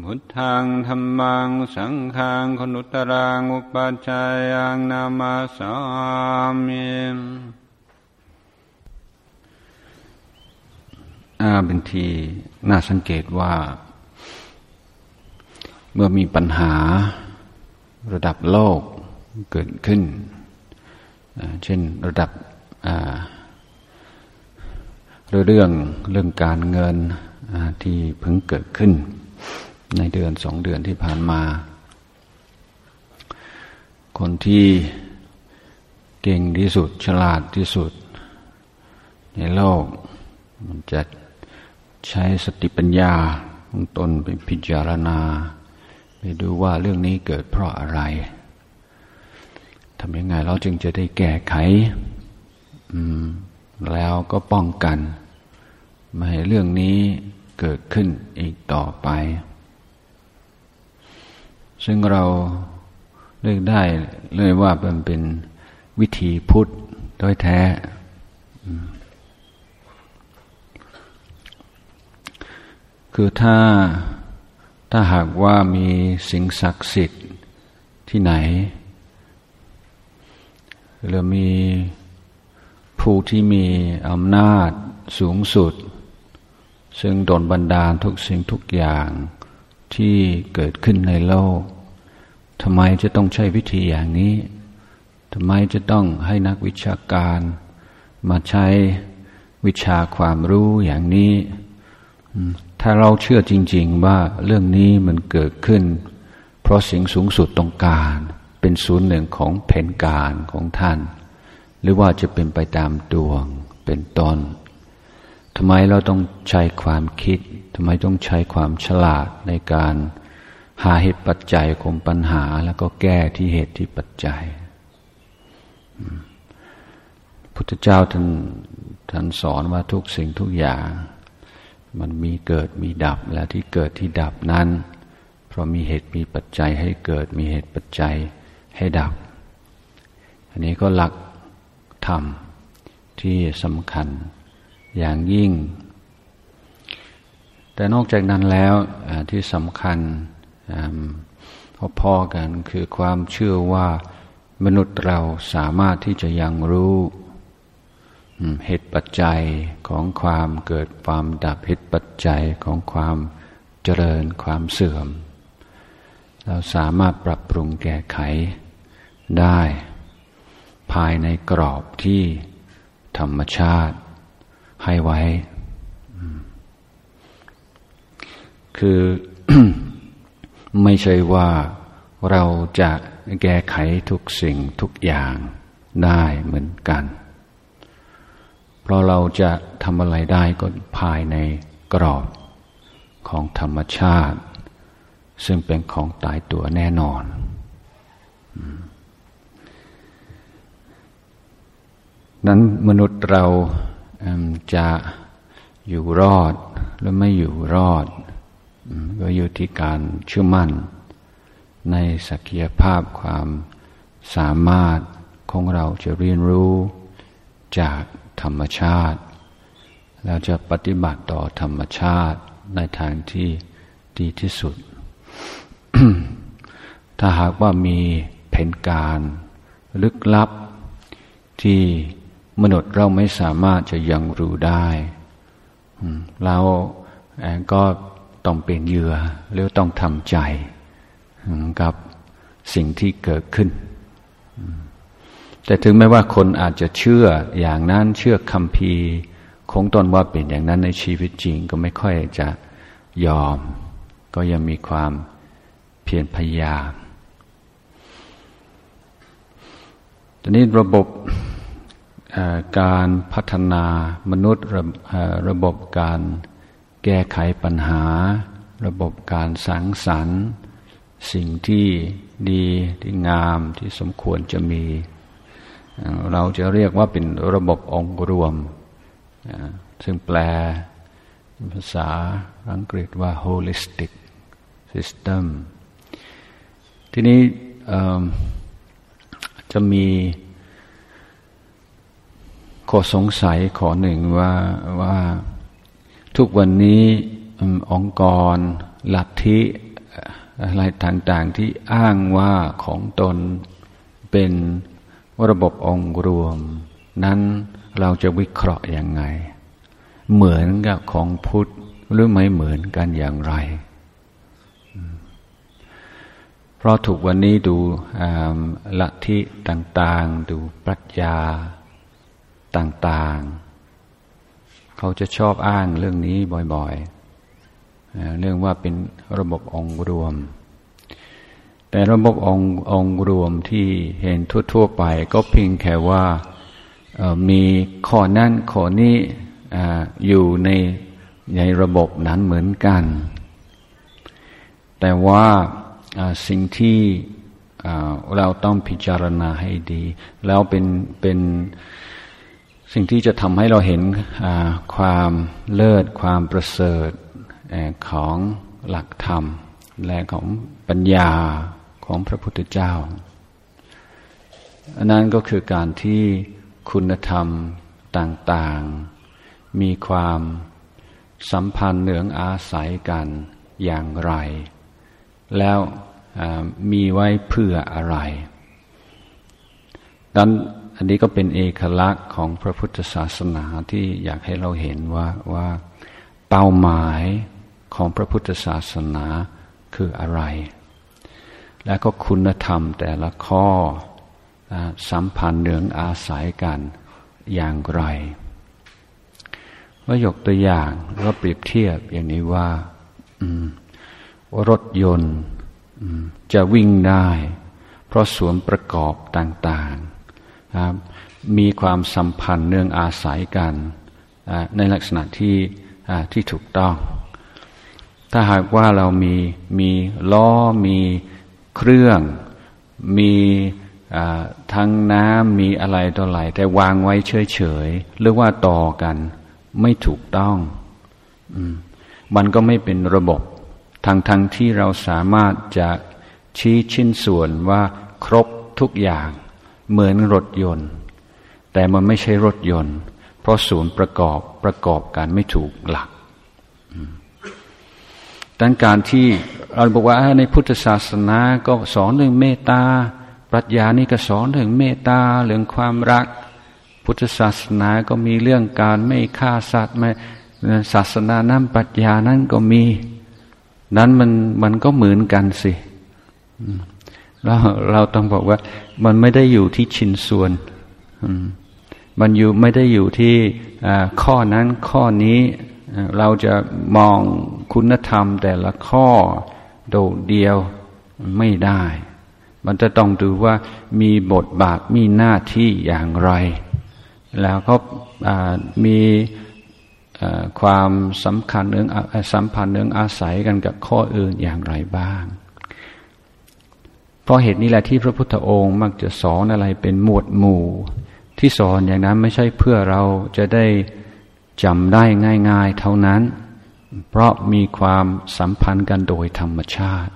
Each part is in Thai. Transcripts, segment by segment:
พุทธังธรรมังสังฆังคนุตรังอุปัชฌายังนามาสามิอาเป็นทีน่าสังเกตว่า เมื่อมีปัญหาระดับโลกเกิดขึ้น เช่นระดับเรื่องเรื่องการเงินที่เพิ่งเกิดขึ้น ในเดือนสองเดือนที่ผ่านมา คนที่เก่งที่สุดฉลาดที่สุด ในโลก มันจะใช้สติปัญญาของตนไปพิจารณา ไปดูว่าเรื่องนี้เกิดเพราะอะไรทำยังไงเราจึงจะได้แก้ไขแล้วก็ป้องกัน ไม่ให้เรื่องนี้เกิดขึ้นอีกต่อไป ซึ่งเราเลือกได้เลยว่ามันเป็นวิธีพุทธโดยแท้ คือถ้าถ้าหากว่ามีสิ่งศักดิ์สิทธิ์ที่ไหน หรือมีผู้ที่มีอำนาจสูงสุด ซึ่งโดลบันดาลทุกสิ่งทุกอย่าง ที่เกิดขึ้นในโลกทำไมจะต้องใช้วิธีอย่างนี้ทำไมจะต้องให้นักวิชาการ มาใช้วิชาความรู้อย่างนี้ ถ้าเราเชื่อจริง ๆ ว่าเรื่องนี้มันเกิดขึ้น เพราะสิ่งสูงสุดต้องการ เป็นศูนย์หนึ่งของแผนการของท่าน หรือว่าจะเป็นไปตามดวงเป็นตน ทำไมเราต้องใช้ความคิดทำไมต้องใช้ความฉลาดในการหาเหตุปัจจัยของปัญหา แล้วก็แก้ที่เหตุที่ปัจจัยพุทธเจ้าท่านท่านสอนว่าทุกสิ่งทุกอย่าง มันมีเกิดมีดับและที่เกิดที่ดับนั้น เพราะมีเหตุมีปัจจัยให้เกิดมีเหตุปัจจัยให้ดับ อันนี้ก็หลักธรรมที่สำคัญ อย่างยิ่ง แต่นอกจากนั้นแล้วที่สำคัญพอๆกันคือความเชื่อว่ามนุษย์เราสามารถที่จะยังรู้เหตุปัจจัยของความเกิดความดับเหตุปัจจัยของความเจริญความเสื่อม เราสามารถปรับปรุงแก้ไขได้ ภายในกรอบที่ธรรมชาติ ให้ไว้ คือไม่ใช่ว่าเราจะแก้ไขทุกสิ่งทุกอย่างได้เหมือนกัน เพราะเราจะทำอะไรได้ก็ภายในกรอบของธรรมชาติ ซึ่งเป็นของตายตัวแน่นอน นั้นมนุษย์เรา จะอยู่รอดหรือไม่อยู่รอด ก็อยู่ที่การเชื่อมั่น ในศักยภาพความสามารถของเราจะเรียนรู้จากธรรมชาติ แล้วจะปฏิบัติต่อธรรมชาติในทางที่ดีที่สุด ถ้าหากว่ามีแผนการลึกลับที่ มนุษย์เราไม่สามารถจะยังรู้ได้เราก็ต้องเป็นเหยื่อหรือต้องทำใจกับสิ่งที่เกิดขึ้น แต่ถึงแม้ว่าคนอาจจะเชื่ออย่างนั้นเชื่อคำพีคงตนว่าเป็นอย่างนั้นในชีวิตจริงก็ไม่ค่อยจะยอม ก็ยังมีความเพียรพยายาม ตอนนี้ระบบ การพัฒนามนุษย์ระระบบการแก้ไขปัญหา ระบบการสังสรรค์ สิ่งที่ดีที่งามที่สมควรจะมี เราจะเรียกว่าเป็นระบบองค์รวม ซึ่งแปลภาษาอังกฤษว่า holistic system ทีนี้จะมี ข้อสงสัยขอหนึ่งว่าว่าทุกวันนี้องค์กรลัทธิอะไรต่างๆที่อ้างว่าของตนเป็นระบบองค์รวม นั้นเราจะวิเคราะห์ยังไง เหมือนกับของพุทธหรือไม่เหมือนกันอย่างไร เพราะถูกวันนี้ดูลัทธิต่างๆ ดูปรัชญา ต่างๆ เขาจะชอบอ้างเรื่องนี้บ่อยๆ เรื่องว่าเป็นระบบองค์รวม แต่ระบบองค์องค์รวมที่เห็นทั่วๆไป ก็เพียงแค่ว่ามีข้อนั้นข้อนี้อยู่ในในระบบนั้นเหมือนกัน แต่ว่าสิ่งที่เราต้องพิจารณาให้ดี แล้วเป็นเป็น สิ่งที่จะทำให้เราเห็นความเลิศความประเสริฐของหลักธรรม และของปัญญาของพระพุทธเจ้า อันนั้นก็คือการที่คุณธรรมต่างๆ มีความสัมพันธ์เหนืองอาศัยกันอย่างไร แล้วมีไว้เพื่ออะไรดัง อันนี้ก็เป็นเอกลักษณ์ของพระพุทธศาสนาที่อยากให้เราเห็นว่าว่าเป้าหมายของพระพุทธศาสนาคืออะไร และก็คุณธรรมแต่ละข้อสัมพันธ์เนืองอาศัยกันอย่างไรว่ายกตัวอย่างก็เปรียบเทียบอย่างนี้ว่ารถยนต์จะวิ่งได้ เพราะส่วนประกอบต่าง มีความสัมพันธ์เนื่องอาศัยกันในลักษณะที่ที่ถูกต้อง ถ้าหากว่าเรามีมีล้อมีเครื่อง มีทั้งน้ำมีอะไรต่ออะไรแต่วางไว้เฉยๆหรือว่าต่อกันไม่ถูกต้องมันก็ไม่เป็นระบบทั้งทั้งที่เราสามารถจะชี้ชิ้นส่วนว่าครบทุกอย่าง เหมือนรถยนต์ แต่มันไม่ใช่รถยนต์ เพราะศูนย์ประกอบประกอบการไม่ถูกหลักดังการที่เราบอกว่าในพุทธศาสนาก็สอนเรื่องเมตตาปรัชญานี่ก็สอนเรื่องเมตตาเรื่องความรัก พุทธศาสนาก็มีเรื่องการไม่ฆ่าสัตว์ไม่ศาสนานั้นปรัชญานั้นก็มี นั้นมันมันก็เหมือนกันสิ เราเราต้องบอกว่ามันไม่ได้อยู่ที่ชิ้นส่วน มันอยู่ไม่ได้อยู่ที่ข้อนั้นข้อนี้เราจะมองคุณธรรมแต่ละข้อโดดเดียวไม่ได้ มันจะต้องดูว่ามีบทบาทมีหน้าที่อย่างไร แล้วก็มีความสำคัญเนื่องสัมพันธ์เนื่องอาศัยกันกับข้ออื่นอย่างไรบ้าง เพราะเหตุนี้แหละที่พระพุทธองค์มักจะสอนอะไรเป็นหมวดหมู่ ที่สอนอย่างนั้นไม่ใช่เพื่อเราจะได้จำได้ง่าย ๆ เท่านั้น เพราะมีความสัมพันธ์กันโดยธรรมชาติ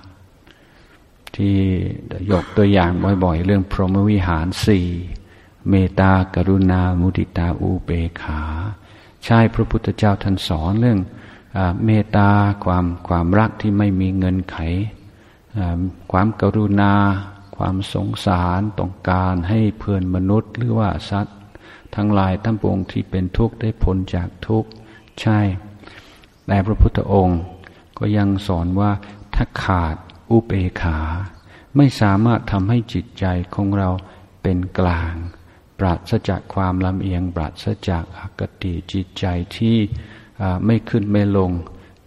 ที่ยกตัวอย่างบ่อยๆ เรื่องพรหมวิหารสี่เมตตากรุณา มุติตาอุเบขา ใช่พระพุทธเจ้าท่านสอนเรื่องอเมตตาความความรักที่ไม่มีเงินไข ความกรุณา ความสงสารต้องการให้เพื่อนมนุษย์ หรือว่าสัตว์ ทั้งหลายทั้งปวงที่เป็นทุกข์ได้พ้นจากทุกข์ใช่ แต่พระพุทธองค์ก็ยังสอนว่าถ้าขาดอุเบขา ไม่สามารถทำให้จิตใจของเราเป็นกลาง ปราศจากความลำเอียง ปราศจากอากติจิตใจที่ไม่ขึ้นไม่ลง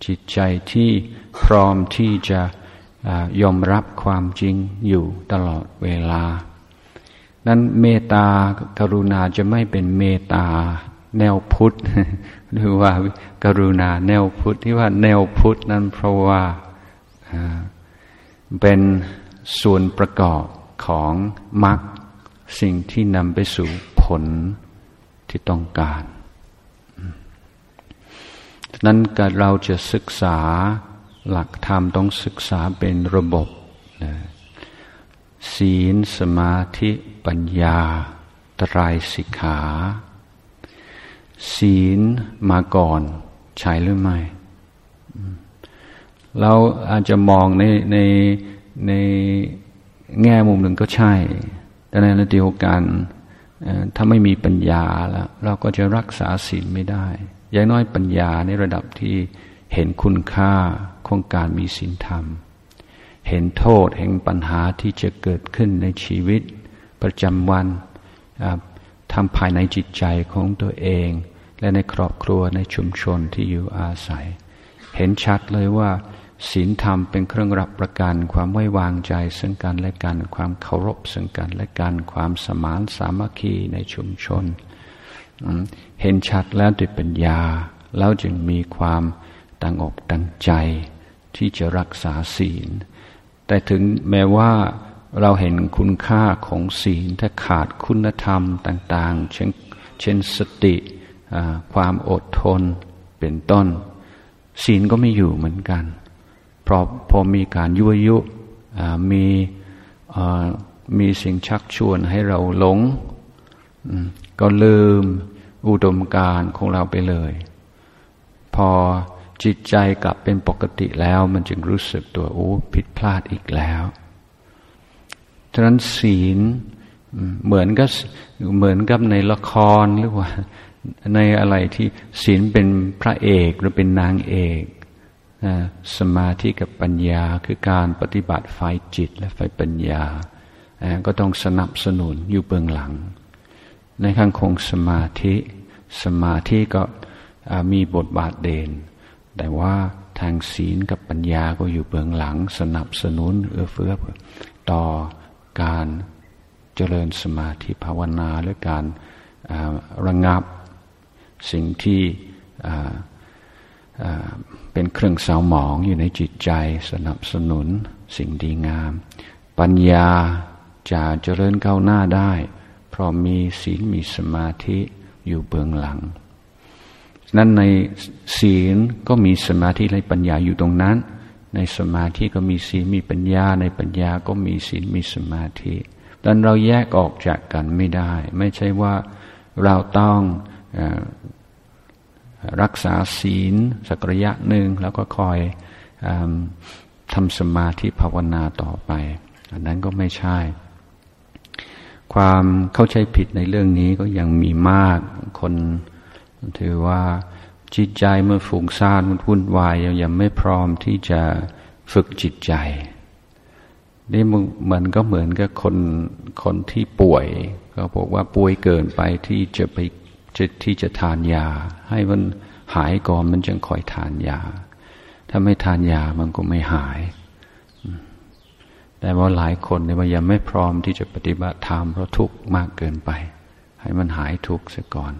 จิตใจที่พร้อมที่จะ ยอมรับความจริงอยู่ตลอดเวลา นั้นเมตตากรุณาจะไม่เป็นเมตตาแนวพุทธหรือว่าการุณาแนวพุทธที่ว่าแนวพุทธนั้นเพราะว่าเป็นส่วนประกอบของมรรคสิ่งที่นำไปสู่ผลที่ต้องการ นั้นการเราจะศึกษา หลักธรรมต้องศึกษาเป็นระบบนะศีลสมาธิปัญญาตรายสิกขา ศีลมาก่อน ใช่หรือไม่ เราอาจจะมองในในในแง่มุมหนึ่งก็ใช่ แต่ในระดับเดียวกันถ้าไม่มีปัญญาแล้ว เราก็จะรักษาศีลไม่ได้ อย่างน้อยปัญญาในระดับที่เห็นคุณค่า ของการมีศีลธรรม เห็นโทษเห็นปัญหาที่จะเกิดขึ้นในชีวิตประจำวันทำภายในจิตใจของตัวเอง และในครอบครัวในชุมชนที่อยู่อาศัย เห็นชัดเลยว่าศีลธรรมเป็นเครื่องรับประกันความไว้วางใจซึ่งกันและกัน ความเคารพซึ่งกันและกัน ความสมานสามัคคีในชุมชน เห็นชัดแล้วด้วยปัญญา แล้วจึงมีความตั้งอกตั้งใจ ที่จะรักษาศีล แต่ถึงแม้ว่าเราเห็นคุณค่าของศีลถ้าขาดคุณธรรมต่าง ๆ เช่นเช่นสติความอดทนเป็นต้น ศีลก็ไม่อยู่เหมือนกัน เพราะพอมีการยั่วยุมีมีสิ่งชักชวนให้เราหลง ก็ลืมอุดมการของเราไปเลย พอ จิตใจกลับเป็นปกติแล้วมันจึงรู้สึกตัวโอ้ผิดพลาดอีกแล้วฉะนั้นศีลเหมือนกับเหมือนกับในละครหรือว่าในอะไรที่ศีลเป็นพระเอกหรือเป็นนางเอกสมาธิกับปัญญาคือการปฏิบัติไฟจิตและไฟปัญญา ก็ต้องสนับสนุนอยู่เบื้องหลัง ในข้างคงสมาธิ สมาธิก็มีบทบาทเด่น แต่ว่าทางศีลกับปัญญาก็อยู่เบื้องหลังสนับสนุนเอื้อเฟื้อต่อการเจริญสมาธิภาวนาหรือการระงับสิ่งที่เป็นเครื่องเศร้าหมองอยู่ในจิตใจสนับสนุนสิ่งดีงาม ปัญญาจะเจริญก้าวหน้าได้ เพราะมีศีลมีสมาธิอยู่เบื้องหลัง นั้นในศีลก็มีสมาธิและปัญญาอยู่ตรงนั้น ในสมาธิก็มีศีลมีปัญญา ในปัญญาก็มีศีลมีสมาธิดังเราแยกออกจากกันไม่ได้ ไม่ใช่ว่าเราต้องรักษาศีลสักระยะหนึ่งแล้วก็คอยอทำสมาธิภาวนาต่อไป อันนั้นก็ไม่ใช่ ความเข้าใจผิดในเรื่องนี้ก็ยังมีมากคน ถือว่าจิตใจเมื่อฝุ่งซ่านมันวุ่นวายยังไม่พร้อมที่จะฝึกจิตใจ นี่มือนก็เหมือนกับคนคนที่ป่วยเขาบอกว่าป่วยเกินไปที่จะไปจะที่จะทานยา ให้มันหายก่อนมันจึงคอยทานยา ถ้าไม่ทานยามันก็ไม่หาย แต่ว่าหลายคนเนี่ยมันยังไม่พร้อมที่จะปฏิบัติธรรมเพราะทุกข์มากเกินไป ให้มันหายทุกข์เสียก่อน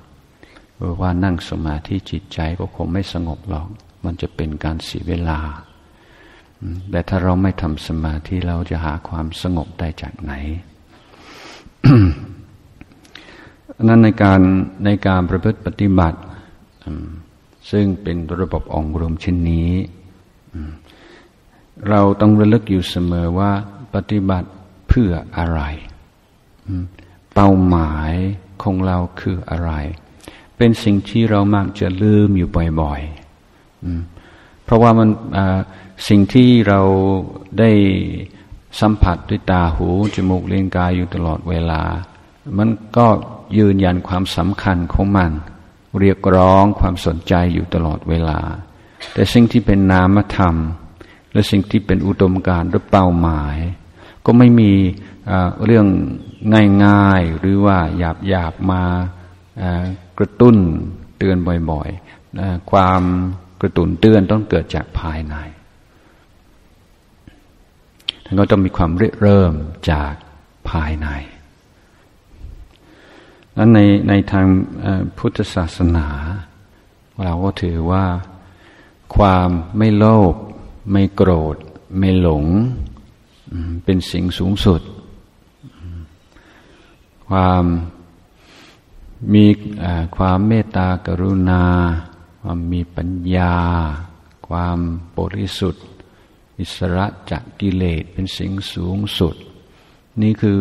ว่านั่งสมาธิจิตใจก็คงไม่สงบหรอก มันจะเป็นการเสียเวลา แต่ถ้าเราไม่ทำสมาธิเราจะหาความสงบได้จากไหนนั้นในการในการประพฤติปฏิบัติ ซึ่งเป็นระบบองค์รวมเช่นนี้ เราต้องระลึกอยู่เสมอว่าปฏิบัติเพื่ออะไร เป้าหมายของเราคืออะไร เป็นสิ่งที่เรามักจะลืมอยู่บ่อยๆเพราะว่ามันสิ่งที่เราได้สัมผัสด้วยตาหู จมูกเลี้ยงกายอยู่ตลอดเวลา มันก็ยืนยันความสำคัญของมัน เรียกร้องความสนใจอยู่ตลอดเวลา แต่สิ่งที่เป็นนามธรรม และสิ่งที่เป็นอุดมการณ์หรือเป้าหมาย ก็ไม่มีเรื่องง่ายๆหรือว่าหยาบหยาบมา กระตุ้นเตือนบ่อยๆความกระตุ้นเตือนต้องเกิดจากภายในท่านก็ต้องมีความเริ่มจากภายในนั้นในในทางพุทธศาสนา เราก็ถือว่าความไม่โลภไม่โกรธ ไม่หลง เป็นสิ่งสูงสุด ความ มีความเมตตากรุณา ความมีปัญญา ความบริสุทธิ์ อิสระจากกิเลสเป็นสิ่งสูงสุด นี่คือ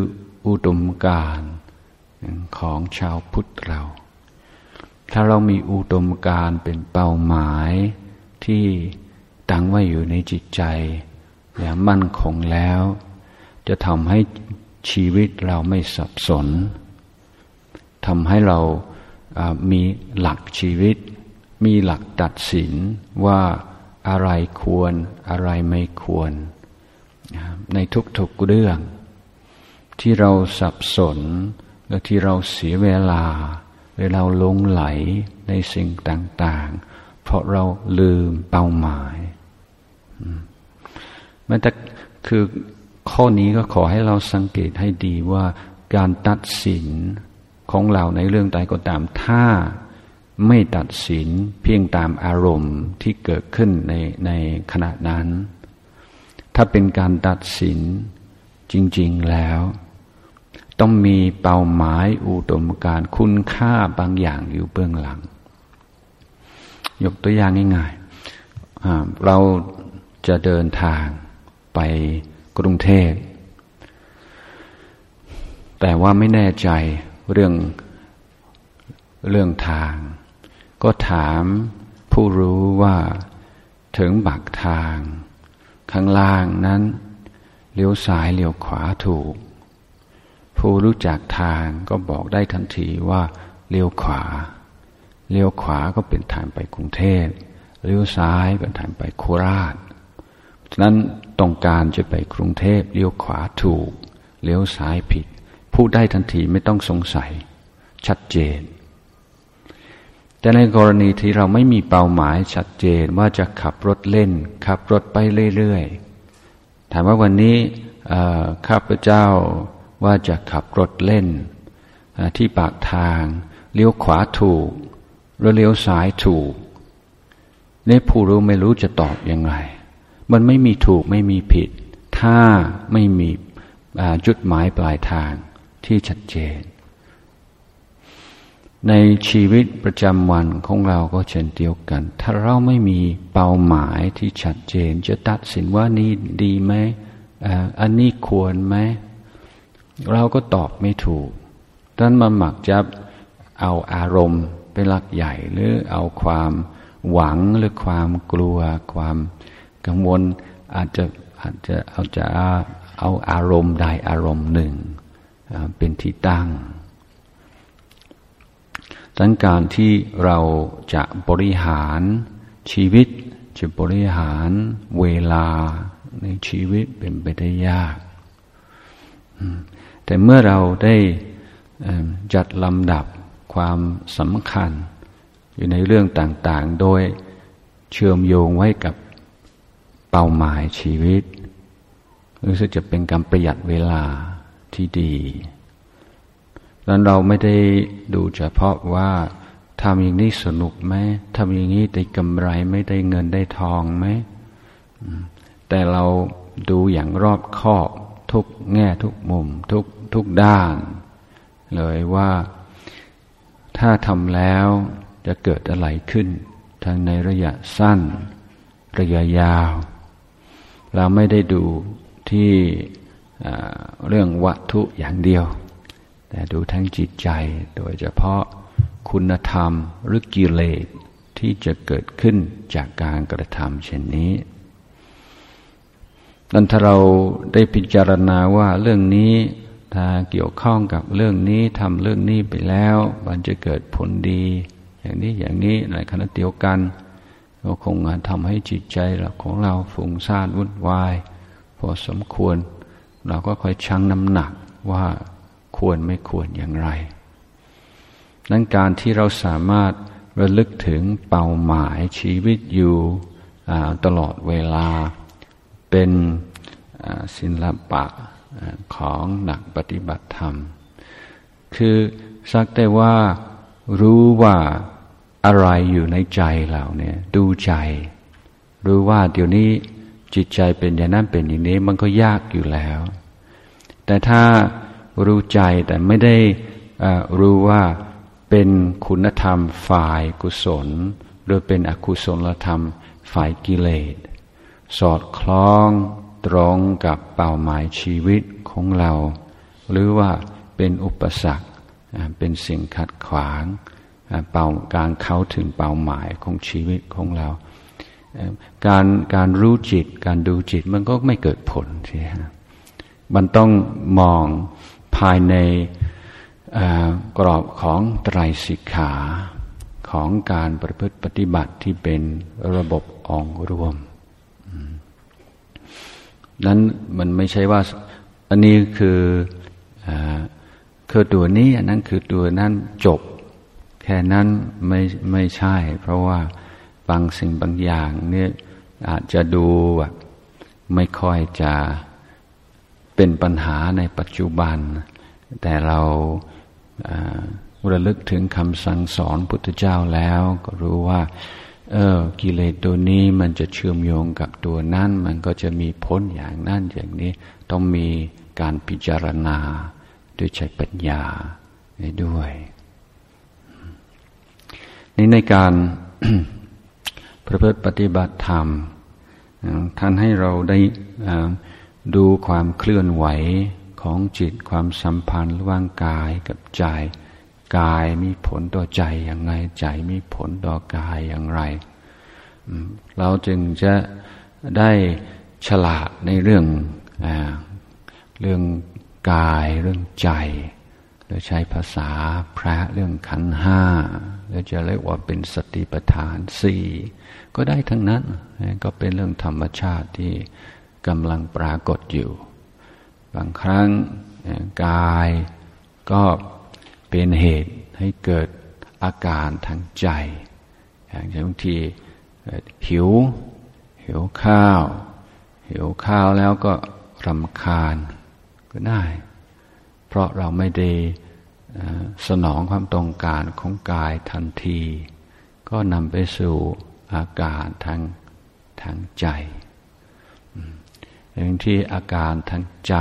อุดมการของชาวพุทธเรา ถ้าเรามีอุดมการเป็นเป้าหมายที่ตั้งไว้อยู่ในจิตใจ อย่างมั่นคงแล้ว จะทำให้ชีวิตเราไม่สับสน ทำให้เรามีหลักชีวิต มีหลักตัดสินว่าอะไรควรอะไรไม่ควร ในทุกๆเรื่อง ที่เราสับสน และที่เราเสียเวลา เวลาลงไหลในสิ่งต่างๆ เพราะเราลืมเป้าหมายมันแต่คือข้อนี้ก็ขอให้เราสังเกตให้ดีว่าการตัดสิน ของเราในเรื่องใดก็ตาม ถ้าไม่ตัดสินเพียงตามอารมณ์ที่เกิดขึ้นในในขณะนั้น ถ้าเป็นการตัดสินจริง ๆแล้ว ต้องมีเป้าหมายอุดมการคุณค่าบางอย่างอยู่เบื้องหลัง ยกตัวอย่างง่ายๆเราจะเดินทางไปกรุงเทพแต่ว่าไม่แน่ใจ เรื่องเรื่องทาง ก็ถามผู้รู้ว่าถึงบักทาง ข้างล่างนั้นเลี้ยวซ้ายเลี้ยวขวาถูก ผู้รู้จักทางก็บอกได้ทันทีว่าเลี้ยวขวา เลี้ยวขวาก็เป็นทางไปกรุงเทพเลี้ยวซ้ายเป็นทางไปโคราชฉะนั้นต้องการจะไปกรุงเทพเลี้ยวขวาถูก เลี้ยวซ้ายผิด พูดได้ทันทีไม่ต้องสงสัย ชัดเจน แต่ในกรณีที่เราไม่มีเป้าหมายชัดเจนว่าจะขับรถเล่น ขับรถไปเรื่อยๆถามว่าวันนี้ข้าพเจ้าว่าจะขับรถเล่น ที่ปากทาง เลี้ยวขวาถูกหรือเลี้ยวซ้ายถูกนี่ผู้รู้ไม่รู้จะตอบยังไง มันไม่มีถูกไม่มีผิด ถ้าไม่มีจุดหมายปลายทาง ที่ชัดเจน ในชีวิตประจำวันของเราก็เช่นเดียวกัน ถ้าเราไม่มีเป้าหมายที่ชัดเจน จะตัดสินว่านี่ดีไหมอันนี้ควรไหม เราก็ตอบไม่ถูกดังนั้นมันหมักจะเอาอารมณ์เป็นหลักใหญ่หรือเอาความหวังหรือความกลัว ความกังวลอาจจะอาจจะเอาจะเอาอารมณ์ใดอารมณ์หนึ่ง เป็นที่ตั้งดังการที่เราจะบริหารชีวิตจะบริหารเวลาในชีวิตเป็นไปได้ยาก แต่เมื่อเราได้จัดลำดับความสำคัญ อยู่ในเรื่องต่างๆ โดยเชื่อมโยงไว้กับเป้าหมายชีวิตรู้สึกจะเป็นการประหยัดเวลา ที่ดีแล้วเราไม่ได้ดูเฉพาะว่าทำอย่างนี้สนุกไหมทำอย่างนี้ได้กำไรไม่ได้เงินได้ทองไหม แต่เราดูอย่างรอบคอบทุกแง่ทุกมุมทุกทุกด้าน เลยว่าถ้าทำแล้วจะเกิดอะไรขึ้น ทั้งในระยะสั้น ระยะยาว เราไม่ได้ดูที่ เรื่องวัตถุอย่างเดียว แต่ดูทั้งจิตใจ โดยเฉพาะคุณธรรมหรือกิเลสที่จะเกิดขึ้นจากการกระทำเช่นนี้ดังถ้าเราได้พิจารณาว่าเรื่องนี้ถ้าเกี่ยวข้องกับเรื่องนี้ทำเรื่องนี้ไปแล้ว มันจะเกิดผลดี อย่างนี้อย่างนี้ในขณะเดียวกันก็คงทำให้จิตใจของเราฟุ้งซ่านวุ่นวาย พอสมควร เราก็คอยชั่งน้ำหนักว่าควรไม่ควรอย่างไรนั้นการที่เราสามารถระลึกถึงเป้าหมายชีวิตอยู่ตลอดเวลา เป็นศิลปะของหนักปฏิบัติธรรม คือสักแต่ว่ารู้ว่าอะไรอยู่ในใจเราเนี่ยดูใจ รู้ว่าเดี๋ยวนี้ จิตใจเป็นอย่างนั้นเป็นอย่างนี้มันก็ยากอยู่แล้ว แต่ถ้ารู้ใจแต่ไม่ได้รู้ว่าเป็นคุณธรรมฝ่ายกุศล หรือเป็นอกุศลธรรมฝ่ายกิเลส สอดคล้องตรงกับเป้าหมายชีวิตของเรา หรือว่าเป็นอุปสรรคเป็นสิ่งขัดขวางเป้าการเข้าถึงเป้าหมายของชีวิตของเรา การการรู้จิต การดูจิตมันก็ไม่เกิดผลใช่ไหมมันต้องมองภายในกรอบของไตรสิกขาของการประพฤติปฏิบัติที่เป็นระบบองรวม นั้นมันไม่ใช่ว่าอันนี้คือคือตัวนี้ อันนั้นคือตัวนั้นจบ แค่นั้นไม่ไม่ใช่ เพราะว่า บางสิ่งบางอย่างเนี่ยอาจจะดูแบบไม่ค่อยจะเป็นปัญหาในปัจจุบัน แต่เราระลึกถึงคำสั่งสอนพุทธเจ้าแล้ว ก็รู้ว่า เออ กิเลสตัวนี้มันจะเชื่อมโยงกับตัวนั้น มันก็จะมีพ้นอย่างนั้นอย่างนี้ ต้องมีการพิจารณาด้วยใช้ปัญญาด้วย นี่ในการ ประพฤติปฏิบัติธรรม ท่านให้เราได้ดูความเคลื่อนไหวของจิตความสัมพันธ์ระหว่างกายกับใจ กายมีผลต่อใจอย่างไรใจมีผลต่อกายอย่างไร เราจึงจะได้ฉลาดในเรื่องอเรื่องกายเรื่องใจหรือใช้ภาษาพระเรื่องขันห้าหรือจะเรียกว่าเป็นสติปัฏฐานสี่ ก็ได้ทั้งนั้น ก็เป็นเรื่องธรรมชาติที่กำลังปรากฏอยู่ บางครั้งกายก็เป็นเหตุให้เกิดอาการทางใจ อย่างเช่นบางทีหิว หิวข้าว หิวข้าวแล้วก็รำคาญก็ได้ เพราะเราไม่ได้สนองความต้องการของกายทันที ก็นำไปสู่ อาการทางทางใจอย่างที่อาการทางใจ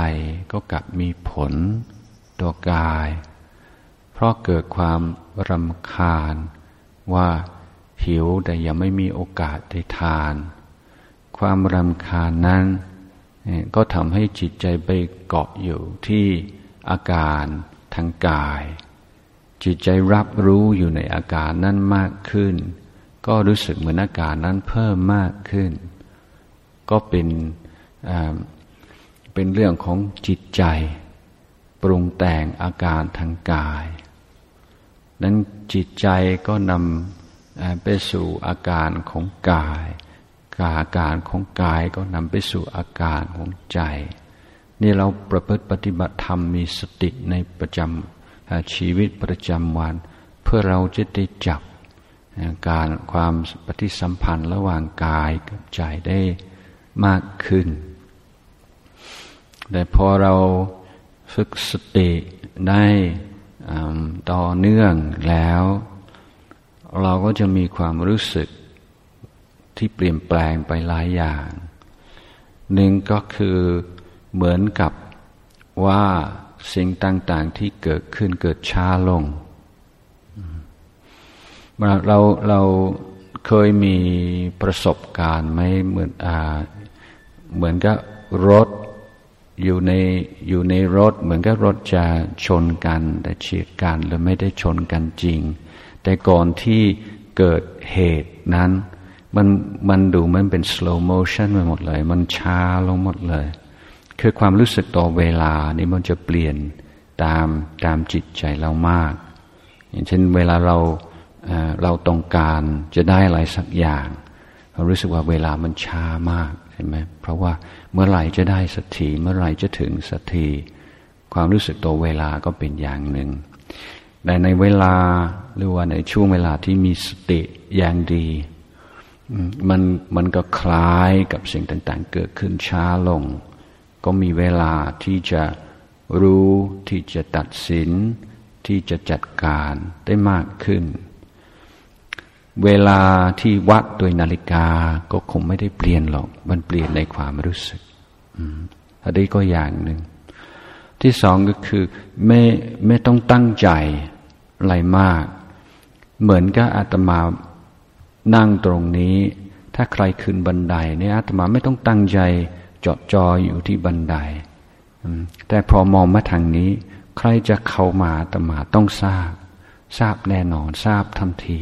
ก็กลับมีผลตัวกาย เพราะเกิดความรำคาญว่าหิวแต่ยังไม่มีโอกาสได้ทาน ความรำคาญนั้น ก็ทำให้จิตใจไปเกาะอยู่ที่อาการทางกาย จิตใจรับรู้อยู่ในอาการนั้นมากขึ้น ก็รู้สึกเหมือนอาการนั้นเพิ่มมากขึ้น ก็เป็นเป็นเรื่องของจิตใจ ปรุงแต่งอาการทางกาย นั้นจิตใจก็นำไปสู่อาการของกายกาอาการของกายก็นำไปสู่อาการของใจ นี่เราประพฤติปฏิบัติธรรมมีสติในประจำชีวิตประจำวัน เพื่อเราจะได้จับ การความปฏิสัมพันธ์ระหว่างกายกับใจได้มากขึ้น แต่พอเราฝึกสติได้ต่อเนื่องแล้ว เราก็จะมีความรู้สึกที่เปลี่ยนแปลงไปหลายอย่าง หนึ่งก็คือเหมือนกับว่าสิ่งต่าง ๆ ที่เกิดขึ้นเกิดช้าลง เราเราเคยมีประสบการณ์ไหมเหมือนอ่าเหมือนกับรถอยู่ในอยู่ในรถ เหมือนกับรถจะชนกัน แต่เฉียดกันหรือไม่ได้ชนกันจริง แต่ก่อนที่เกิดเหตุนั้น มันมันดูมันเป็น slow motion ไปหมดเลย มันช้าลงหมดเลย คือความรู้สึกต่อเวลานี่มันจะเปลี่ยนตามตามจิตใจเรามาก อย่างเช่นเวลาเรา เราต้องการจะได้อะไรสักอย่าง เรารู้สึกว่าเวลามันช้ามากเห็นไหมเพราะว่าเมื่อไหร่จะได้สักทีเมื่อไหร่จะถึงสักทีความรู้สึกตัวเวลาก็เป็นอย่างหนึ่งแต่ในเวลาหรือว่าในช่วงเวลาที่มีสติอย่างดีมันมันก็คล้ายกับสิ่งต่างๆ เกิดขึ้นช้าลง ก็มีเวลาที่จะรู้ที่จะตัดสินที่จะจัดการได้มากขึ้น เวลาที่วัดโดยนาฬิกาก็คงไม่ได้เปลี่ยนหรอก มันเปลี่ยนในความรู้สึกอันนี้ก็อย่างหนึ่ง ที่สองก็คือไม่ไม่ต้องตั้งใจอะไรมาก เหมือนกับอาตมานั่งตรงนี้ ถ้าใครขึ้นบันไดเนี่ยอาตมาไม่ต้องตั้งใจจดจออยู่ที่บันได แต่พอมองมาทางนี้ ใครจะเข้ามาอาตมาต้องทราบ ทราบแน่นอนทราบทันที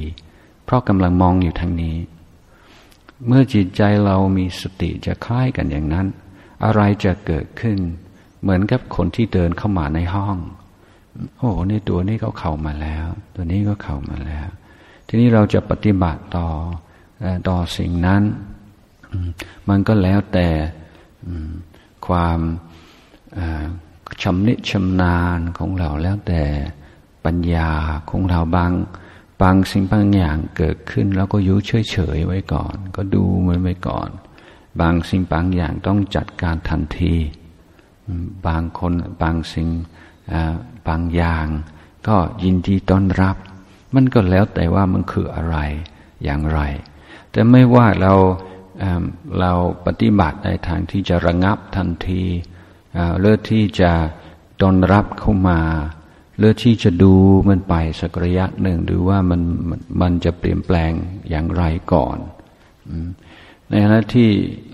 เพราะกำลังมองอยู่ทางนี้ เมื่อจิตใจเรามีสติจะคล้ายกันอย่างนั้น อะไรจะเกิดขึ้น เหมือนกับคนที่เดินเข้ามาในห้อง โอ้นี่ตัวนี้ก็เข้ามาแล้ว ตัวนี้ก็เข้ามาแล้ว ทีนี้เราจะปฏิบัติต่อต่อสิ่งนั้น มันก็แล้วแต่ความชำนิชำนาญของเราแล้วแต่ปัญญาของเราบาง บางสิ่งบางอย่างเกิดขึ้น แล้วก็ยุเฉยเฉยไว้ก่อน ก็ดูมันไว้ก่อน บางสิ่งบางอย่างต้องจัดการทันที บางคนบางสิ่งบางอย่าง ก็ยินดีต้อนรับ มันก็แล้วแต่ว่ามันคืออะไรอย่างไร แต่ไม่ว่าเราเราปฏิบัติในทางที่จะระงับทันทีเลือที่จะต้อนรับเข้ามา เลือที่จะดูมันไปสักระยะหนึ่ง หรือว่ามันมันจะเปลี่ยนแปลงอย่างไรก่อน ในขณะที่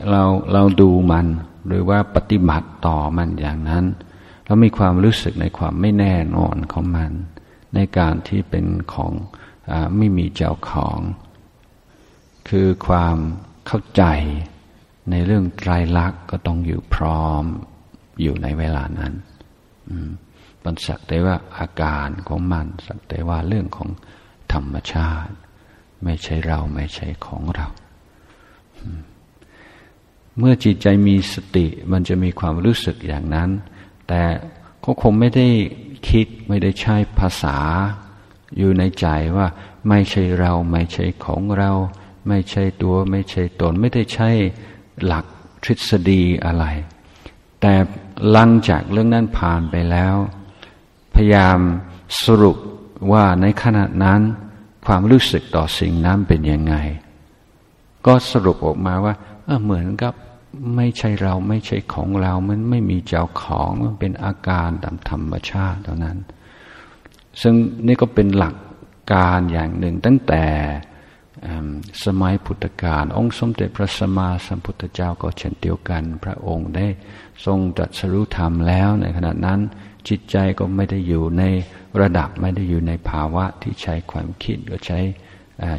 เราเราดูมัน หรือว่าปฏิบัติต่อมันอย่างนั้น เรามีความรู้สึกในความไม่แน่นอนของมัน ในการที่เป็นของอไม่มีเจ้าของ คือความเข้าใจในเรื่องไตรลักษณ์ก็ต้องอยู่พร้อมอยู่ในเวลานั้นมั มันสักแต่ว่าอาการของมันสักแต่ว่าเรื่องของธรรมชาติ ไม่ใช่เราไม่ใช่ของเรา เมื่อจิตใจมีสติมันจะมีความรู้สึกอย่างนั้น แต่ก็คงไม่ได้คิดไม่ได้ใช้ภาษา อยู่ในใจว่าไม่ใช่เราไม่ใช่ของเรา ไม่ใช่ตัวไม่ใช่ตน ไม่ได้ใช้หลักทฤษฎีอะไร แต่หลังจากเรื่องนั้นผ่านไปแล้ว พยายามสรุปว่าในขณะนั้น ความรู้สึกต่อสิ่งนั้นเป็นยังไง ก็สรุปออกมาว่าเออเหมือนกับไม่ใช่เราไม่ใช่ของเรา มันไม่มีเจ้าของมันเป็นอาการตามธรรมชาติเท่านั้น ซึ่งนี่ก็เป็นหลักการอย่างหนึ่งตั้งแต่สมัยพุทธกาลองค์สมเด็จพระสัมมาสัมพุทธเจ้าก็เช่นเดียวกัน พระองค์ได้ทรงตรัสรู้ธรรมแล้วในขณะนั้น จิตใจก็ไม่ได้อยู่ในระดับไม่ได้อยู่ในภาวะที่ใช้ความคิดก็ใช้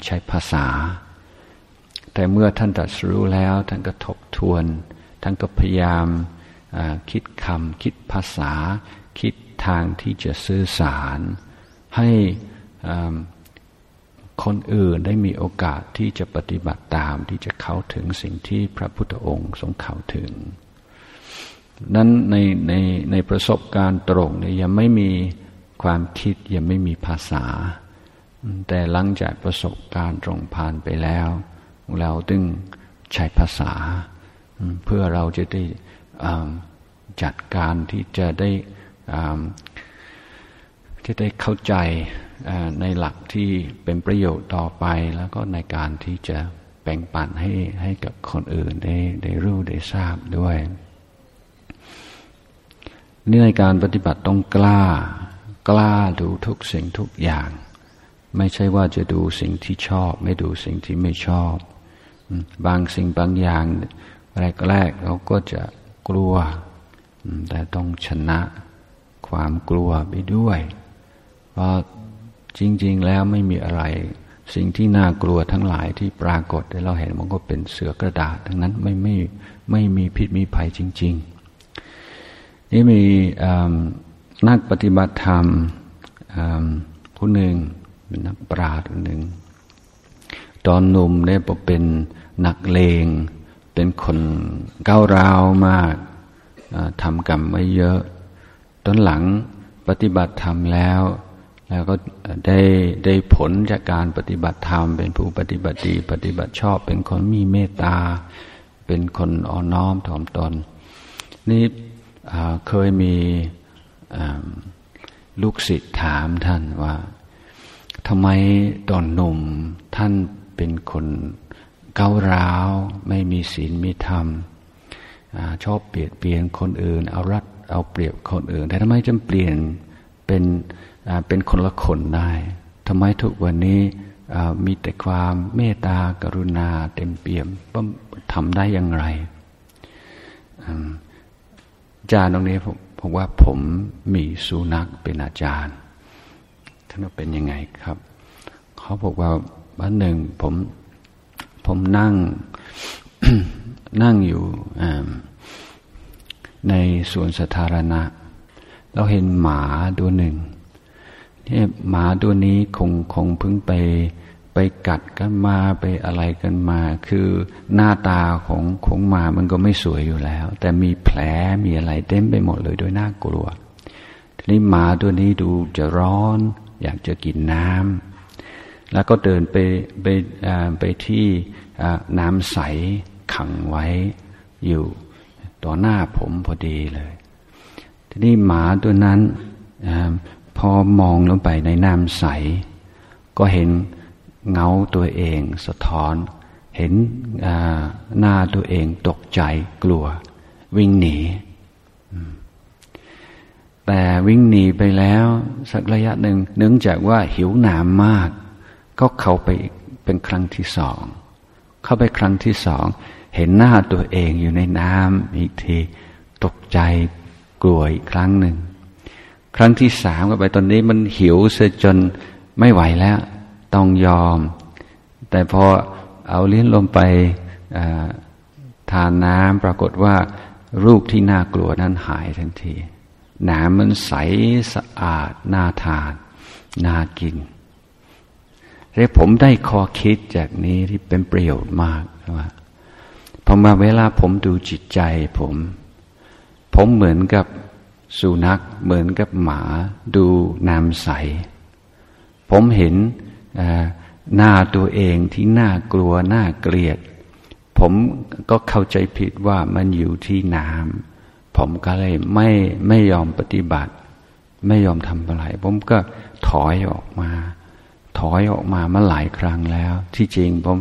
ใช้ภาษา แต่เมื่อท่านตรัสรู้แล้วท่านก็ทบทวน ท่านก็พยายามคิดคำคิดภาษา คิดทางที่จะสื่อสาร ให้คนอื่นได้มีโอกาสที่จะปฏิบัติตามที่จะเข้าถึงสิ่งที่พระพุทธองค์ทรงเข้าถึง นั้นในในในประสบการณ์ตรงเนี่ยยังไม่มีความคิดยังไม่มีภาษา แต่หลังจากประสบการณ์ตรงผ่านไปแล้ว เราตึงใช้ภาษา เพื่อเราจะได้จัดการที่จะได้ที่ได้เข้าใจในหลักที่เป็นประโยชน์ต่อไป แล้วก็ในการที่จะแบ่งปันให้ให้กับคนอื่นได้ได้รู้ได้ทราบด้วย นี่ในการปฏิบัติต้องกล้า กล้าดูทุกสิ่งทุกอย่าง ไม่ใช่ว่าจะดูสิ่งที่ชอบ ไม่ดูสิ่งที่ไม่ชอบ บางสิ่งบางอย่างแรกๆเราก็จะกลัว แต่ต้องชนะความกลัวไปด้วย เพราะจริง ๆ แล้วไม่มีอะไร สิ่งที่น่ากลัวทั้งหลายที่ปรากฏที่เราเห็นมันก็เป็นเสือกระดาษ ทั้งนั้นไม่ไม่ไม่มีพิษมีภัยจริง ๆ นี่มีนักปฏิบัติธรรมผู้หนึ่งเป็นนักปราชญ์หนึ่งตอนหนุ่มเนี่ยเป็นนักเลง เป็นคนก้าวร้าวมากทำกรรมไม่เยอะตอนหลังปฏิบัติธรรมแล้ว แล้วก็ได้ได้ผลจากการปฏิบัติธรรม เป็นผู้ปฏิบัติดีปฏิบัติชอบ เป็นคนมีเมตตา เป็นคนอ่อนน้อมถ่อมตน นี่ เคยมีลูกศิษย์ถามท่านว่าทำไมตอนหนุ่มท่านเป็นคนเก้าร้าว ไม่มีศีลมีธรรมอชอบเปลี่ยนเปลี่ยนคนอื่น เอารัดเอาเปรียบคนอื่น แต่ทำไมจำเปลี่ยนเป็นเป็นคนละคนได้ทำไมทุกวันนี้มีแต่ความเมตตากรุณาเต็มเปี่ยมทำได้อย่างไร อาจารย์ตรงนี้ผมผมว่าผมมีสุนัขเป็นอาจารย์ท่านเป็นยังไงครับเขาบอกว่าวันหนึ่งผมผมนั่งนั่งอยู่ในสวนสาธารณะ เราเห็นหมาตัวหนึ่งนี่หมาตัวนี้คงคงเพิ่งไป ไปกัดกันมาไปอะไรกันมา คือหน้าตาของของหมามันก็ไม่สวยอยู่แล้ว แต่มีแผลมีอะไรเต็มไปหมดเลยโดยน่ากลัว ทีนี้หมาตัวนี้ดูจะร้อน อยากจะกินน้ำแล้วก็เดินไปไปไปที่น้ำใสขังไว้อยู่ต่อหน้าผมพอดีเลย ทีนี้หมาตัวนั้นพอมองลงไปในน้ำใส ก็เห็น เงาตัวเอง สะท้อน เห็นหน้าตัวเองตกใจกลัว วิ่งหนี แต่วิ่งหนีไปแล้ว สักระยะหนึ่งเนื่องจากว่าหิวหนามมาก ก็เข้าไปเป็นครั้งที่สอง เข้าไปครั้งที่สอง เห็นหน้าตัวเองอยู่ในน้ำอีกที ตกใจกลัวอีกครั้งหนึ่ง ครั้งที่สามก็ไปตอนนี้มันหิวเสียจนไม่ไหวแล้ว ต้องยอม แต่พอเอาเลี้ยนลงไปทานน้ำปรากฏว่ารูปที่น่ากลัวนั้นหายทันที น้ำมันใสสะอาดน่าทาน น่ากินเรียผมได้ข้อคิดจากนี้ที่เป็นประโยชน์มากว่าพอมาเวลาผมดูจิตใจผม ผมเหมือนกับสุนัข เหมือนกับหมา ดูน้ำใส ผมเห็น หน้าตัวเองที่น่ากลัวน่าเกลียด ผมก็เข้าใจผิดว่ามันอยู่ที่น้ำผมก็เลยไม่ไม่ยอมปฏิบัติ ไม่ยอมทำอะไร ผมก็ถอยออกมา ถอยออกมามาหลายครั้งแล้ว ที่จริงผม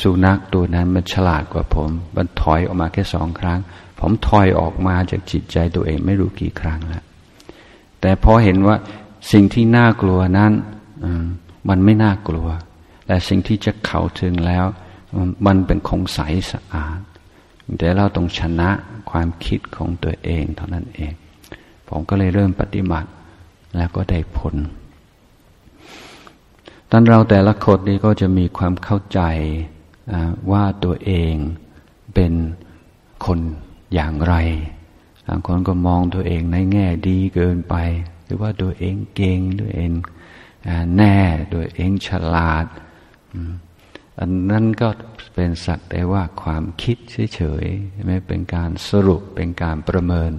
สุนัขตัวนั้นมันฉลาดกว่าผม มันถอยออกมาแค่สองครั้ง ผมถอยออกมาจากจิตใจตัวเองไม่รู้กี่ครั้งแล้ว แต่พอเห็นว่าสิ่งที่น่ากลัวนั้น มันไม่น่ากลัวแต่สิ่งที่จะเข้าถึงแล้ว มันเป็นคงใสสะอาด แต่เราต้องชนะความคิดของตัวเองเท่านั้นเอง ผมก็เลยเริ่มปฏิบัติแล้วก็ได้ผลตอนเราแต่ละคนนี้ก็จะมีความเข้าใจว่าตัวเองเป็นคนอย่างไรบางคนก็มองตัวเองในแง่ดีเกินไป หรือว่าตัวเองเก่งตัวเอง แน่โดยเองฉลาด อันนั้นก็เป็นสักแต่ว่าความคิดเฉยๆไม่เป็นการสรุปเป็นการประเมิน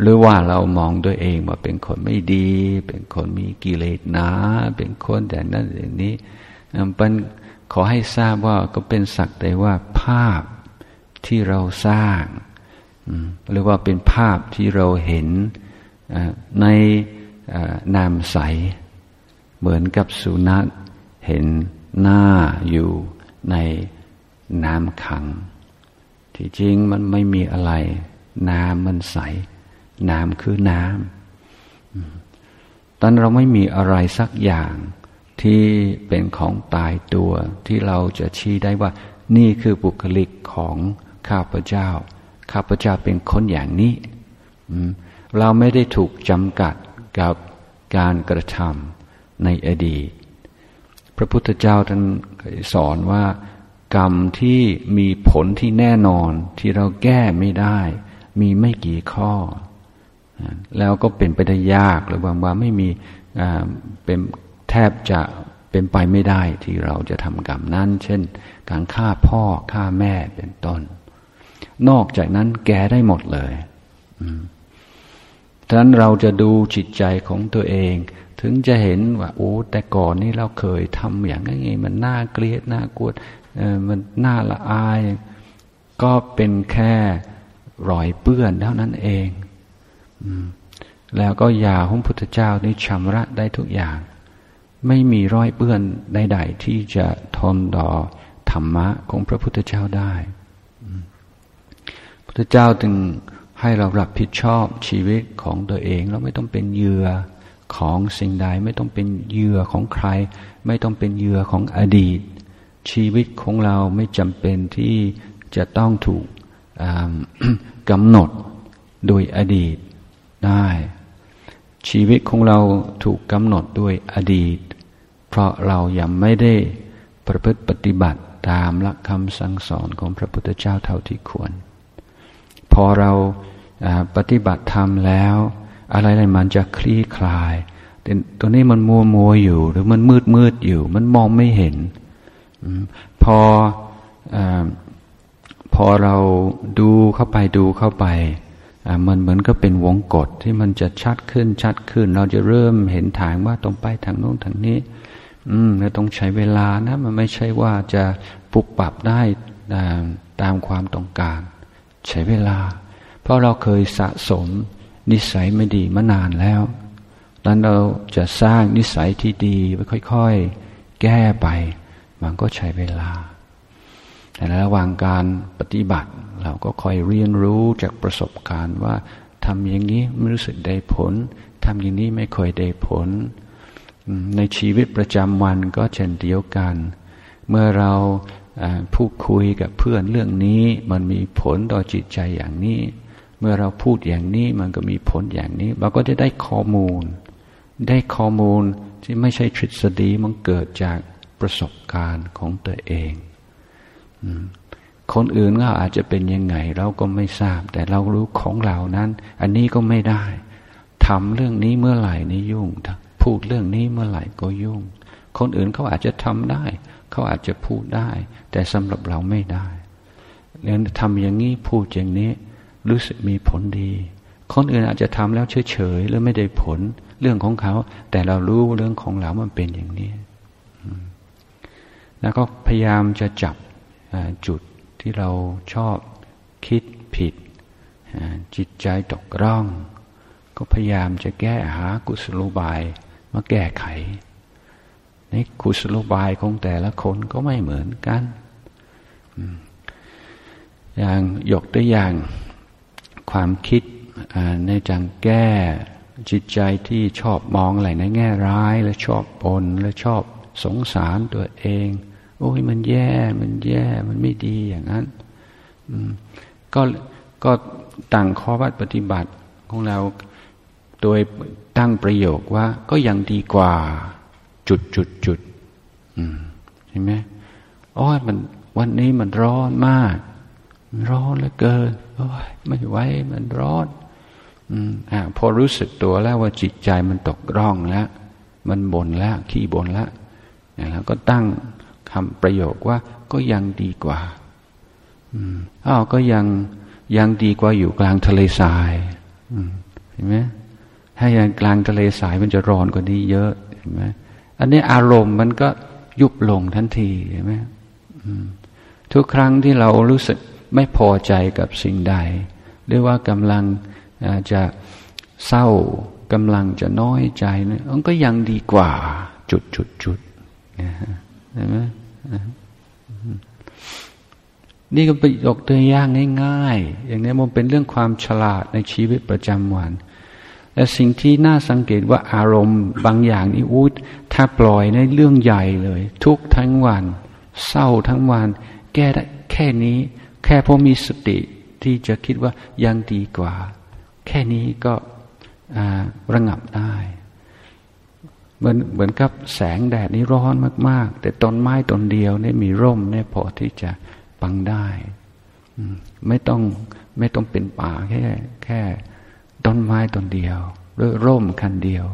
หรือว่าเรามองตัวเองว่าเป็นคนไม่ดี เป็นคนมีกิเลสหนา เป็นคนแต่นั้นอย่างนี้เป็นขอให้ทราบว่าก็เป็นสักแต่ว่าภาพที่เราสร้างหรือว่าเป็นภาพที่เราเห็นในนามใส เหมือนกับสุนัขเห็นหน้าอยู่ในน้ำขัง ที่จริงมันไม่มีอะไร น้ำมันใส น้ำคือน้ำตอนเราไม่มีอะไรสักอย่างที่เป็นของตายตัวที่เราจะชี้ได้ว่า นี่คือบุคลิกของข้าพเจ้า ข้าพเจ้าเป็นคนอย่างนี้ เราไม่ได้ถูกจำกัดกับการกระทำ ในอดีต พระพุทธเจ้าท่านสอนว่ากรรมที่มีผลที่แน่นอนที่เราแก้ไม่ได้ มีไม่กี่ข้อ แล้วก็เป็นไปได้ยากหรือบางว่าไม่มีเป็นแทบจะเป็นไปไม่ได้ที่เราจะทำกรรมนั้น เช่น การฆ่าพ่อฆ่าแม่เป็นต้น นอกจากนั้นแก้ได้หมดเลย ฉะนั้นเราจะดูจิตใจของตัวเอง ถึงจะเห็นว่าโอ้แต่ก่อนนี้เราเคยทำอย่างนี้มันน่าเกลียดน่ากลัวมันน่าละอาย ก็เป็นแค่รอยเปื้อนเท่านั้นเองแล้วก็ยาของพุทธเจ้านี่ชำระได้ทุกอย่าง ไม่มีรอยเปื้อนใดๆที่จะทนต่อธรรมะของพระพุทธเจ้าได้ พุทธเจ้าจึง ให้เรารับผิดชอบชีวิตของตัวเองแล้วไม่ต้องเป็นเหยื่อของสิ่งใด ไม่ต้องเป็นเหยื่อของใคร ไม่ต้องเป็นเหยื่อของอดีต ชีวิตของเราไม่จำเป็นที่จะต้องถูกกำหนดโดยอดีตได้ ชีวิตของเราถูกกำหนดด้วยอดีต เพราะเรายังไม่ได้ประพฤติปฏิบัติตามหลักคำสั่งสอนของพระพุทธเจ้าเท่าที่ควร อเราปฏิบัติธรรมแล้ว อะไรอะไรมันจะคลี่คลายแต่ตัวนี้มันมัวมัวอยู่ หรือมันมืดมืดอยู่ มันมองไม่เห็นพออพอเราดูเข้าไปดูเข้าไปมันเหมือนก็เป็นวงกฏที่มันจะชัดขึ้นชัดขึ้น เราจะเริ่มเห็นทางว่าตรงไปทางโน้นทางนี้ อืมเราต้องใช้เวลานะ มันไม่ใช่ว่าจะปรับปรับได้ตามความต้องการ ใช้เวลา เพราะเราเคยสะสมนิสัยไม่ดีมานานแล้วดังนั้นเราจะสร้างนิสัยที่ดีไปค่อยๆ แก้ไป มันก็ใช้เวลา แต่ระหว่างการปฏิบัติ เราก็คอยเรียนรู้จากประสบการณ์ว่าทำอย่างนี้ไม่รู้สึกได้ผลทำอย่างนี้ไม่ค่อยได้ผล ในชีวิตประจำวันก็เช่นเดียวกัน เมื่อเรา พูดคุยกับเพื่อนเรื่องนี้มันมีผลต่อจิตใจอย่างนี้ เมื่อเราพูดอย่างนี้มันก็มีผลอย่างนี้ เราก็จะได้ข้อมูล ได้ข้อมูลที่ไม่ใช่ทฤษฎีมันเกิดจากประสบการณ์ของตัวเองคนอื่นก็อาจจะเป็นยังไงเราก็ไม่ทราบ แต่เรารู้ของเรานั้น อันนี้ก็ไม่ได้ทำเรื่องนี้เมื่อไหร่นี่ยุ่งพูดเรื่องนี้เมื่อไหร่ก็ยุ่ง คนอื่นเขาอาจจะทำได้ เขาอาจจะพูดได้ แต่สำหรับเราไม่ได้เรื่องทำอย่างนี้พูดอย่างนี้ รู้สึกมีผลดี คนอื่นอาจจะทำแล้วเฉยๆแล้วไม่ได้ผล เรื่องของเขา แต่เรารู้เรื่องของเรามันเป็นอย่างนี้ แล้วก็พยายามจะจับจุดที่เราชอบคิดผิด จิตใจตกร่อง ก็พยายามจะแก้หากุศโลบายมาแก้ไข ในกุศโลบายของแต่ละคนก็ไม่เหมือนกันอย่างยกตัวอย่างความคิดในจังแก้จิตใจที่ชอบมองอะไรในแง่ร้าย และชอบปนและชอบสงสารตัวเอง โอ้ยมันแย่มันแย่มันไม่ดีอย่างนั้นก็ก็ตั้งข้อวัดปฏิบัติของเราโดยตั้งประโยคว่าก็ยังดีกว่า จุดจุดจุดเห็นไหมโอ้ยมันวันนี้มันร้อนมากร้อนเหลือเกินโอ้ยไม่ไหวมันร้อนอ่าพอรู้สึกตัวแล้วว่าจิตใจมันตกร่องแล้ว มันบ่นแล้ว ขี้บ่นแล้วแล้วก็ตั้งคำประโยคว่าก็ยังดีกว่าอ้าวก็ยังยังดีกว่าอยู่กลางทะเลทรายเห็นไหมถ้าอย่างกลางทะเลทรายมันจะร้อนกว่านี้เยอะเห็นไหม อันนี้อารมณ์มันก็ยุบลงทันทีเห็นไหมทุกครั้งที่เรารู้สึกไม่พอใจกับสิ่งใด หรือว่ากำลังจะเศร้ากำลังจะน้อยใจนี่มันก็ยังดีกว่า จุดจุดจุดเห็นไหมนี่ก็ประโยคตัวอย่างง่ายๆ อย่างนี้มันเป็นเรื่องความฉลาดในชีวิตประจำวัน และสิ่งที่น่าสังเกตว่าอารมณ์บางอย่างนี่อู้ถ้าปล่อยในเรื่องใหญ่เลย ทุกทั้งวัน เศร้าทั้งวัน แก้ได้แค่นี้ แค่พอมีสติที่จะคิดว่ายังดีกว่า แค่นี้ก็ระงับได้เหมือนเหมือนกับแสงแดดนี่ร้อนมาก ๆ แต่ต้นไม้ต้นเดียวเนี่ยมีร่มเนี่ยพอที่จะปังได้ไม่ต้องไม่ต้องเป็นป่าแค่แค่ ต้นไม้ต้นเดียวหรือร่มคันเดียว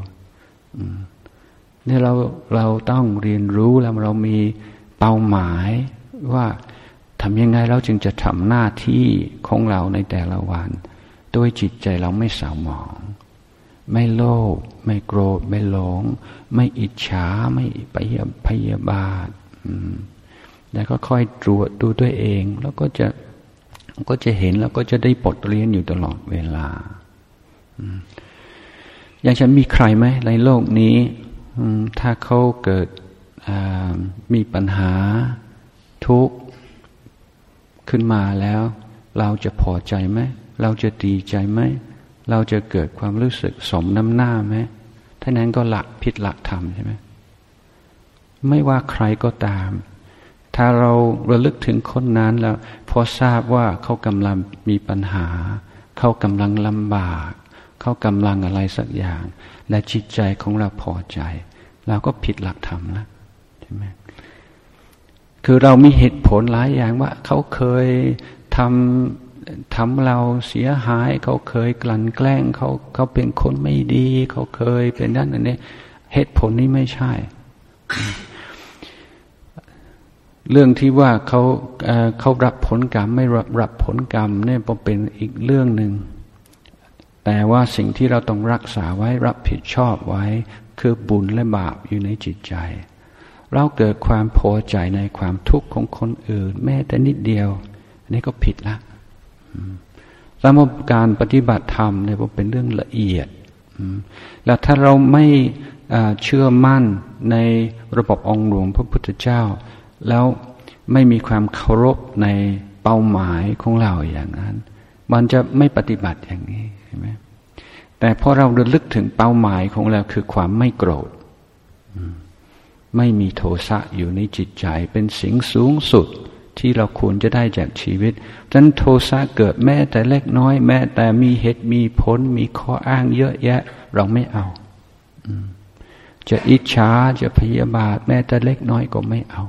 เนี่ยเราเราต้องเรียนรู้แล้วเรามีเป้าหมายว่าทำยังไงเราจึงจะทำหน้าที่ของเราในแต่ละวันด้วยจิตใจเราไม่สาวหมอง ไม่โลภไม่โกรธ ไม่หลง ไม่อิจฉาไม่ไปพยาบาทแล้วก็ค่อยตรวจดูด้วยเอง แล้วก็จะก็จะเห็นแล้วก็จะได้บทเรียนอยู่ตลอดเวลา อยังจะมีใครไหมในโลกนี้ถ้าเขาเกิดมีปัญหาทุกข์ขึ้นมาแล้ว เราจะพอใจไหมเราจะดีใจไหมเราจะเกิดความรู้สึกสมน้ำหน้าไหมถ้านั้นก็หลักผิดหลักธรรมใช่ไหมไม่ว่าใครก็ตาม ถ้าเราระลึกถึงคนนั้นแล้วพอทราบว่าเขากำลังมีปัญหา เขากำลังลำบาก เขากำลังอะไรสักอย่าง และจิตใจของเราพอใจ เราก็ผิดหลักธรรมแล้วใช่ไหมคือเรามีเหตุผลหลายอย่างว่า เขาเคยทำทำเราเสียหาย เขาเคยกลั่นแกล้ง เขาเขาเป็นคนไม่ดี เขาเคยเป็นนั่นอันนี้เหตุผลนี้ไม่ใช่ เรื่องที่ว่าเขาเขารับผลกรรม ไม่รับรับผลกรรมเนี่ยเป็นอีกเรื่องหนึ่ง แต่ว่าสิ่งที่เราต้องรักษาไว้รับผิดชอบไว้ คือบุญและบาปอยู่ในจิตใจ เราเกิดความพอใจในความทุกข์ของคนอื่น แม้แต่นิดเดียว อันนี้ก็ผิดละสำหรับการปฏิบัติธรรมเนี่ยเป็นเรื่องละเอียดแล้วถ้าเราไม่เชื่อมั่นในระบบองค์หลวงพระพุทธเจ้า แล้วไม่มีความเคารพในเป้าหมายของเราอย่างนั้น มันจะไม่ปฏิบัติอย่างนี้ ช่ไหมแต่พอเราระลึกถึงเป้าหมายของเราคือความไม่โกรธไม่มีโทสะอยู่ในจิตใจ เป็นสิ่งสูงสุดที่เราควรจะได้จากชีวิตฉะนั้นโทสะเกิดแม้แต่เล็กน้อย แม้แต่มีเหตุมีผล มีข้ออ้างเยอะแยะ เราไม่เอาจะอิจฉาจะพยาบาท แม้แต่เล็กน้อยก็ไม่เอา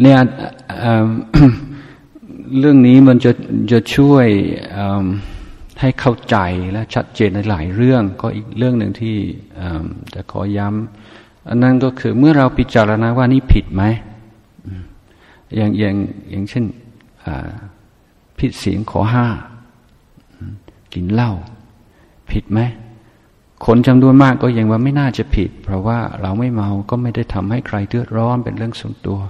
เนี่ย เรื่องนี้มันจะจะช่วยให้เข้าใจและชัดเจนในหลายเรื่อง ก็อีกเรื่องหนึ่งที่จะขอย้ำอันนั้นก็คือเมื่อเราพิจารณาว่านี่ผิดไหมอย่างอย่างอย่างเช่นผิดศีลขอห้ากินเหล้าผิดไหมคนจำนวนมากก็ยังว่าไม่น่าจะผิด เพราะว่าเราไม่เมาก็ไม่ได้ทำให้ใครเดือดร้อนเป็นเรื่องส่วนตัว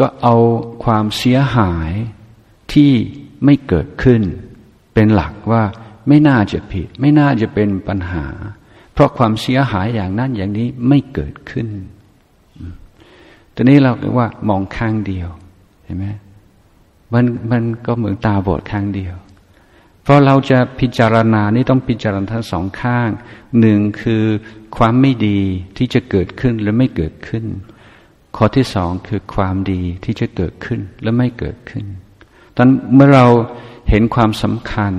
ก็เอาความเสียหายที่ไม่เกิดขึ้น เป็นหลักว่าไม่น่าจะผิด ไม่น่าจะเป็นปัญหา เพราะความเสียหายอย่างนั้นอย่างนี้ไม่เกิดขึ้นตอนนี้เราเรียกว่ามองข้างเดียวเห็นไหมมันมันก็เหมือนตาบอดข้างเดียว เพราะเราจะพิจารณานี่ต้องพิจารณาทั้งสองข้างหนึ่งคือความไม่ดีที่จะเกิดขึ้นหรือไม่เกิดขึ้น ข้อที่สองคือความดีที่จะเกิดขึ้นหรือไม่เกิดขึ้นตอนเมื่อเราเห็นความสำคัญ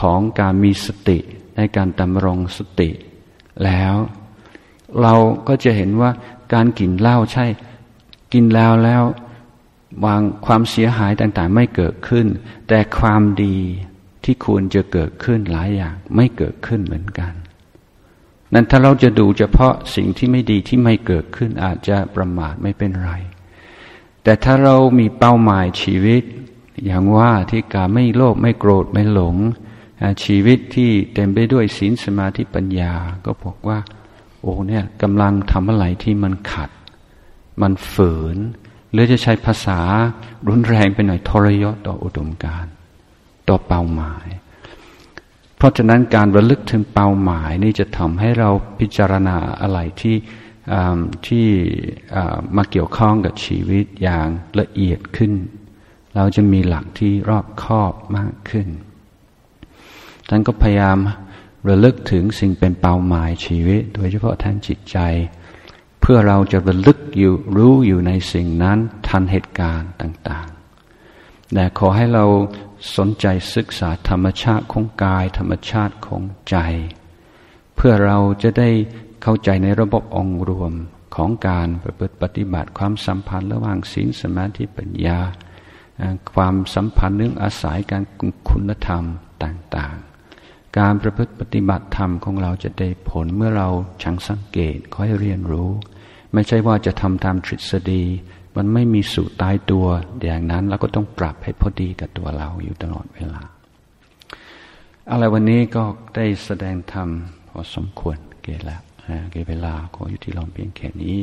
ของการมีสติในการดำรงสติ แล้ว เราก็จะเห็นว่าการกินเหล้าใช่ กินแล้วแล้ววางความเสียหายต่างๆ ไม่เกิดขึ้น แต่ความดีที่ควรจะเกิดขึ้นหลายอย่างไม่เกิดขึ้นเหมือนกัน นั้นถ้าเราจะดูเฉพาะสิ่งที่ไม่ดีที่ไม่เกิดขึ้นอาจจะประมาทไม่เป็นไร แต่ถ้าเรามีเป้าหมายชีวิต อย่างว่าที่กาไม่โลภไม่โกรธไม่หลง ชีวิตที่เต็มไปด้วยศีลสมาธิปัญญา ก็บอกว่า โอ้เนี่ยกำลังทำอะไรที่มันขัด มันฝืน หรือจะใช้ภาษารุนแรงไปหน่อยทรยศต่ออุดมการต่อเป้าหมาย เพราะฉะนั้นการระลึกถึงเป้าหมายนี่จะทำให้เราพิจารณาอะไรที่ที่มาเกี่ยวข้องกับชีวิตอย่างละเอียดขึ้น เราจะมีหลักที่รอบคอบมากขึ้นท่านก็พยายามระลึกถึงสิ่งเป็นเป้าหมายชีวิต โดยเฉพาะทางจิตใจ เพื่อเราจะระลึกอยู่รู้อยู่ในสิ่งนั้นทันเหตุการณ์ต่างๆแต่ขอให้เรา สนใจศึกษาธรรมชาติของกาย ธรรมชาติของใจ เพื่อเราจะได้เข้าใจในระบบองค์รวมของการประพฤติปฏิบัติความสัมพันธ์ระหว่างศีลสมาธิปัญญา ความสัมพันธ์เรื่องอาศัยการคุณธรรมต่างๆ การประพฤติปฏิบัติธรรมของเราจะได้ผลเมื่อเราชังสังเกตค่อยเรียนรู้ ไม่ใช่ว่าจะทำตามทฤษฎี มันไม่มีสูตรตายตัวอย่างนั้นเราก็ต้องปรับให้พอดีกับตัวเราอยู่ตลอดเวลา อะไรวันนี้ก็ได้แสดงธรรมพอสมควรเกล้าเกเวลาขออยู่ที่ลองเพียงแค่นี้